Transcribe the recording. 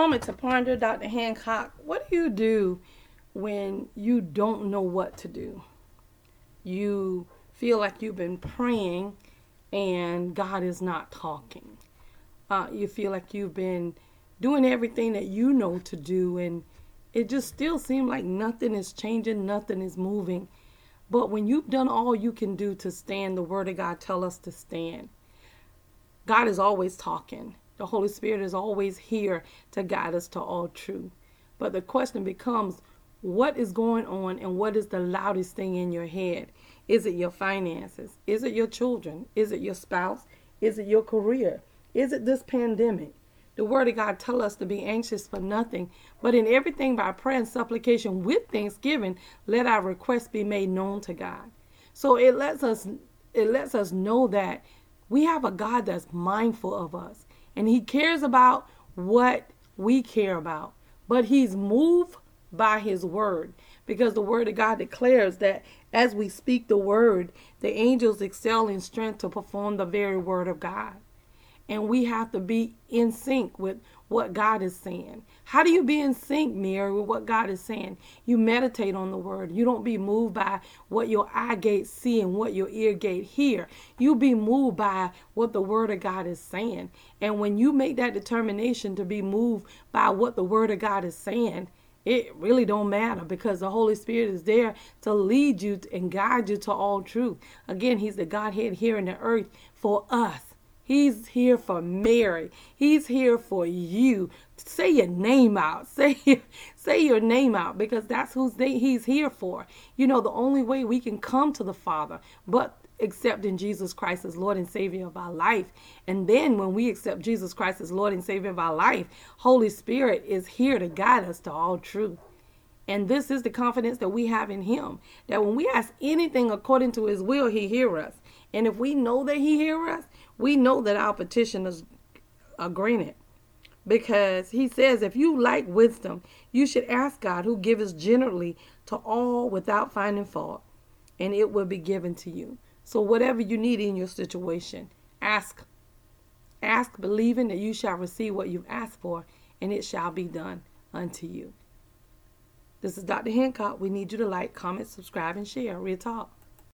Moment to ponder, Dr. Hancock. What do you do when you don't know what to do? You feel like you've been praying and God is not talking. Uh, you feel like you've been doing everything that you know to do and it just still seems like nothing is changing, nothing is moving. But when you've done all you can do to stand, the word of God tell us to stand. God is always talking. The Holy Spirit is always here to guide us to all truth. But the question becomes, what is going on and what is the loudest thing in your head? Is it your finances? Is it your children? Is it your spouse? Is it your career? Is it this pandemic? The word of God tell us to be anxious for nothing, but in everything by prayer and supplication with thanksgiving, let our requests be made known to God. So it lets us it lets us know that we have a God that's mindful of us and he cares about what we care about. But he's moved by his word because the word of God declares that as we speak the word, the angels excel in strength to perform the very word of God and we have to be in sync with what God is saying. How do you be in sync, Mary, with what God is saying? You meditate on the word. You don't be moved by what your eye gate see and what your ear gate hear. You be moved by what the word of God is saying. And when you make that determination to be moved by what the word of God is saying, it really don't matter because the Holy Spirit is there to lead you and guide you to all truth. Again, he's the Godhead here in the earth for us. He's here for Mary. He's here for you. Say your name out. Say say your name out because that's who he's here for. You know, the only way we can come to the Father, but accepting Jesus Christ as Lord and Savior of our life. And then when we accept Jesus Christ as Lord and Savior of our life, Holy Spirit is here to guide us to all truth. And this is the confidence that we have in him. That when we ask anything according to his will, he hear us. And if we know that he hear us, we know that our petition is granted because he says if you like wisdom you should ask god who gives generally to all without finding fault and it will be given to you. So whatever you need in your situation ask. Ask believing that you shall receive what you've asked for and it shall be done unto you. This is dr hancock. We need you to like comment subscribe and share. Real talk